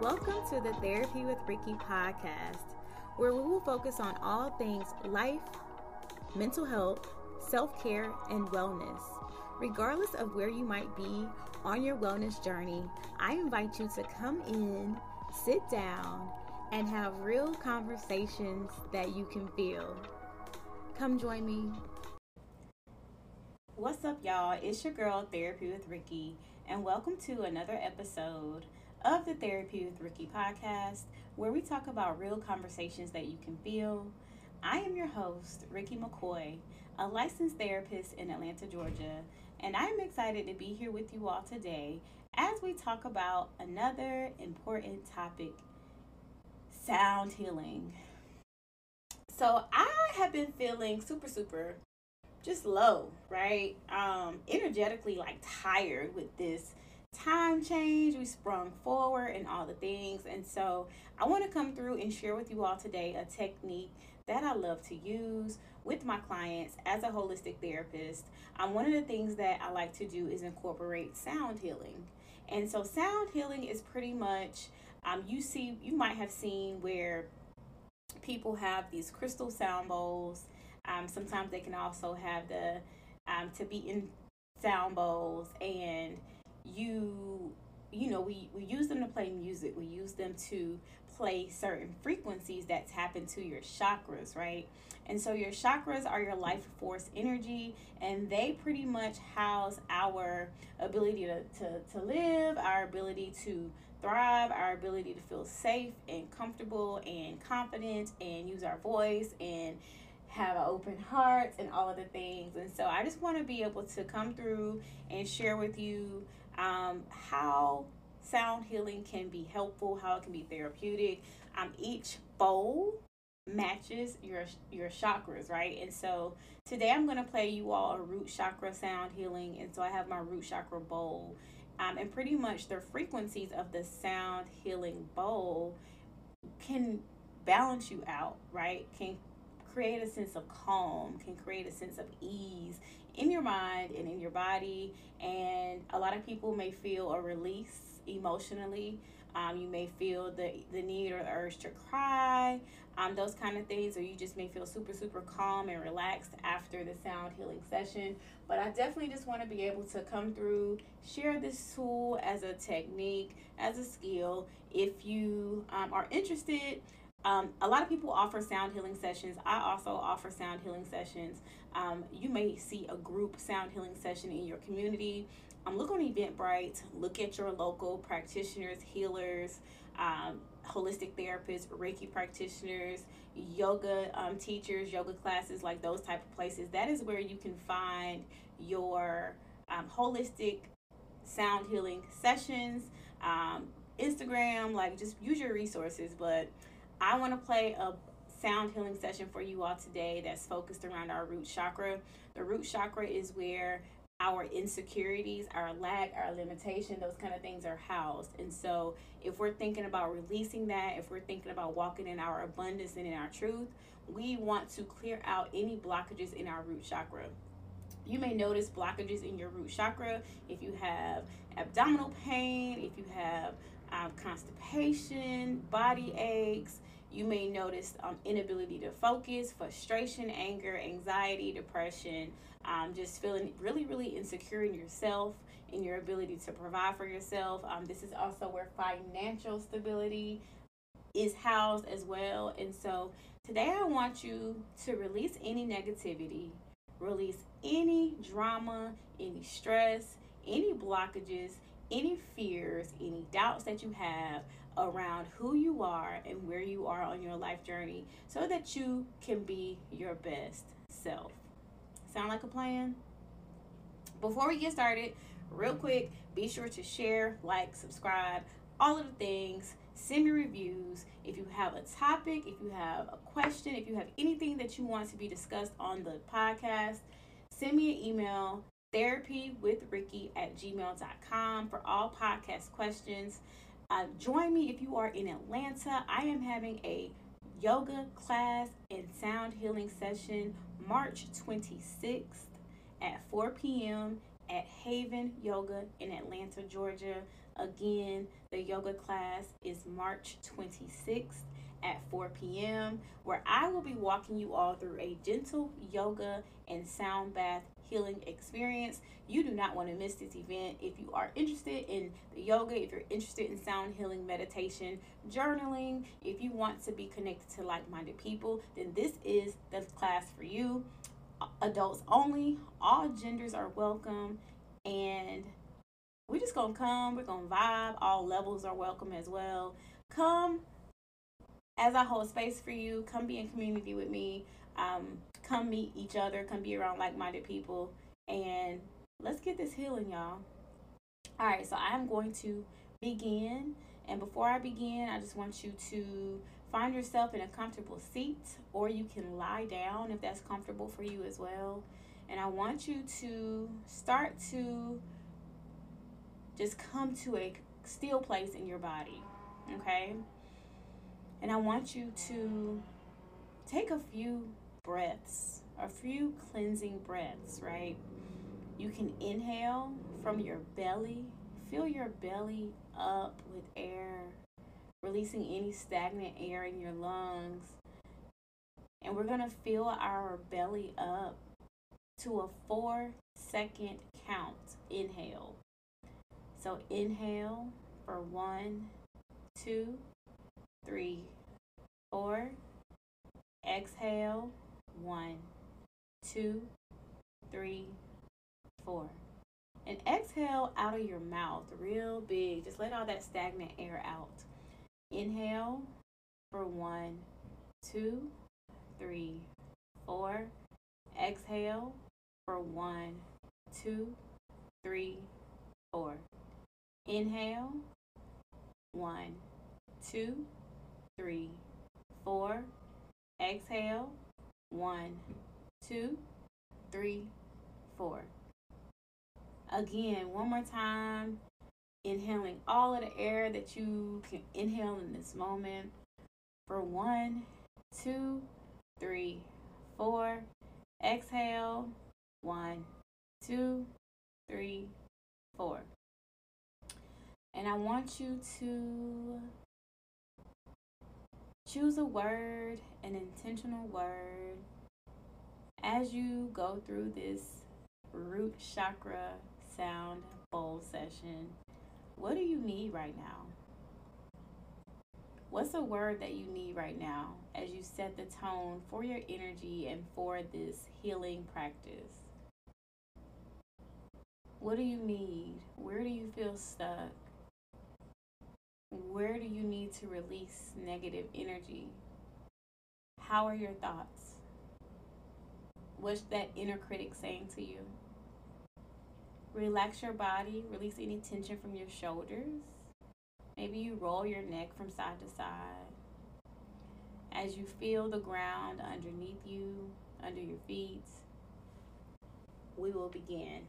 Welcome to the Therapy with Rikki podcast, where we will focus on all things life, mental health, self care, and wellness. Regardless of where you might be on your wellness journey, I invite you to come in, sit down, and have real conversations that you can feel. Come join me. What's up, y'all? It's your girl, Therapy with Rikki, and welcome to another episode of the Therapy with Rikki podcast, where we talk about real conversations that you can feel. I am your host, Rikki McCoy, a licensed therapist in Atlanta, Georgia, and I'm excited to be here with you all today as we talk about another important topic sound healing. So, I have been feeling super, super just low, right? Um, energetically, like tired with this time change. We sprung forward and all the things. And so I want to come through and share with you all today a technique that I love to use with my clients as a holistic therapist. Um, one of the things that I like to do is incorporate sound healing. And so sound healing is pretty much um, you see you might have seen where people have these crystal sound bowls. Um, sometimes they can also have the um, Tibetan sound bowls and you you know we, we use them to play music. We use them to play certain frequencies that tap into your chakras right? And so your chakras are your life force energy and they pretty much house our ability to, to, to live our ability to thrive our ability to feel safe and comfortable and confident and use our voice and have an open heart and all of the things and so i just want to be able to come through and share with you um, how sound healing can be helpful, how it can be therapeutic. Um, each bowl matches your your chakras, right? And so today I'm going to play you all a root chakra sound healing, and so I have my root chakra bowl. Um, and pretty much the frequencies of the sound healing bowl can balance you out, right? Can create a sense of calm, can create a sense of ease in your mind and in your body. And a lot of people may feel a release emotionally. Um, you may feel the, the need or the urge to cry, um, those kind of things, or you just may feel super, super calm and relaxed after the sound healing session. But I definitely just want to be able to come through, share this tool as a technique, as a skill. If you um, are interested, um, a lot of people offer sound healing sessions. I also offer sound healing sessions. Um, you may see a group sound healing session in your community. Um, look on Eventbrite, look at your local practitioners, healers, um, holistic therapists, Reiki practitioners, yoga um, teachers, yoga classes, like those type of places. That is where you can find your um, holistic sound healing sessions. Instagram, like just use your resources, but I want to play a sound healing session for you all today that's focused around our root chakra. The root chakra is where our insecurities, our lack, our limitation, those kind of things are housed. And so, if we're thinking about releasing that, if we're thinking about walking in our abundance and in our truth, we want to clear out any blockages in our root chakra. You may notice blockages in your root chakra if you have abdominal pain, if you have um, constipation, body aches, you may notice um, inability to focus, frustration, anger, anxiety, depression, um, just feeling really, really insecure in yourself, in your ability to provide for yourself. Um, this is also where financial stability is housed as well. And so today I want you to release any negativity, release any drama, any stress, any blockages, any fears, any doubts that you have around who you are and where you are on your life journey so that you can be your best self. Sound like a plan? Before we get started, real quick, be sure to share, like, subscribe, all of the things. Send me reviews. If you have a topic, if you have a question, if you have anything that you want to be discussed on the podcast, send me an email therapy with rikki at gmail.com for all podcast questions uh, join me if you are in Atlanta. I am having a yoga class and sound healing session March 26th at 4 p.m. at Haven Yoga in Atlanta, Georgia. Again, the yoga class is March 26th at 4 p.m., where I will be walking you all through a gentle yoga and sound bath healing experience. You do not want to miss this event. If you are interested in the yoga, if you're interested in sound healing meditation, journaling, if you want to be connected to like minded people, then this is the class for you. Adults only, all genders are welcome, and we're just gonna come, we're gonna vibe. All levels are welcome as well. Come as I hold space for you, come be in community with me. Um, come meet each other, come be around like minded people, and let's get this healing, y'all. All right, so I'm going to begin. And before I begin, I just want you to find yourself in a comfortable seat, or you can lie down if that's comfortable for you as well. And I want you to start to just come to a still place in your body, okay? And I want you to take a few breaths, a few cleansing breaths, right? You can inhale from your belly, fill your belly up with air, releasing any stagnant air in your lungs. And we're going to fill our belly up to a four second count. Inhale. So inhale for one, two, three, four. Exhale, one, two, three, four. And exhale out of your mouth real big. Just let all that stagnant air out. Inhale for one, two, three, four. Exhale for one, two, three, four. Inhale, one, two, three, four. Exhale, one, two, three, four. Again, one more time. Inhaling all of the air that you can inhale in this moment. For one, two, three, four. Exhale, one, two, three, four. And I want you to choose a word, an intentional word, as you go through this root chakra sound bowl session. What do you need right now? What's a word that you need right now as you set the tone for your energy and for this healing practice? What do you need? Where do you feel stuck? Where do you need to release negative energy? How are your thoughts? What's that inner critic saying to you? Relax your body, release any tension from your shoulders. Maybe you roll your neck from side to side. As you feel the ground underneath you, under your feet, we will begin.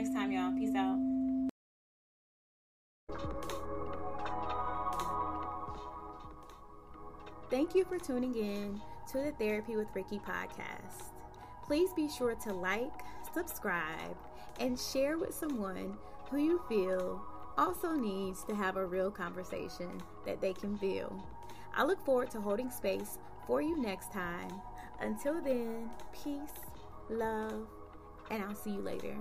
next time, y'all. Peace out. Thank you for tuning in to the Therapy with Rikki podcast. Please be sure to like, subscribe, and share with someone who you feel also needs to have a real conversation that they can feel. I look forward to holding space for you next time. Until then, peace, love, and I'll see you later.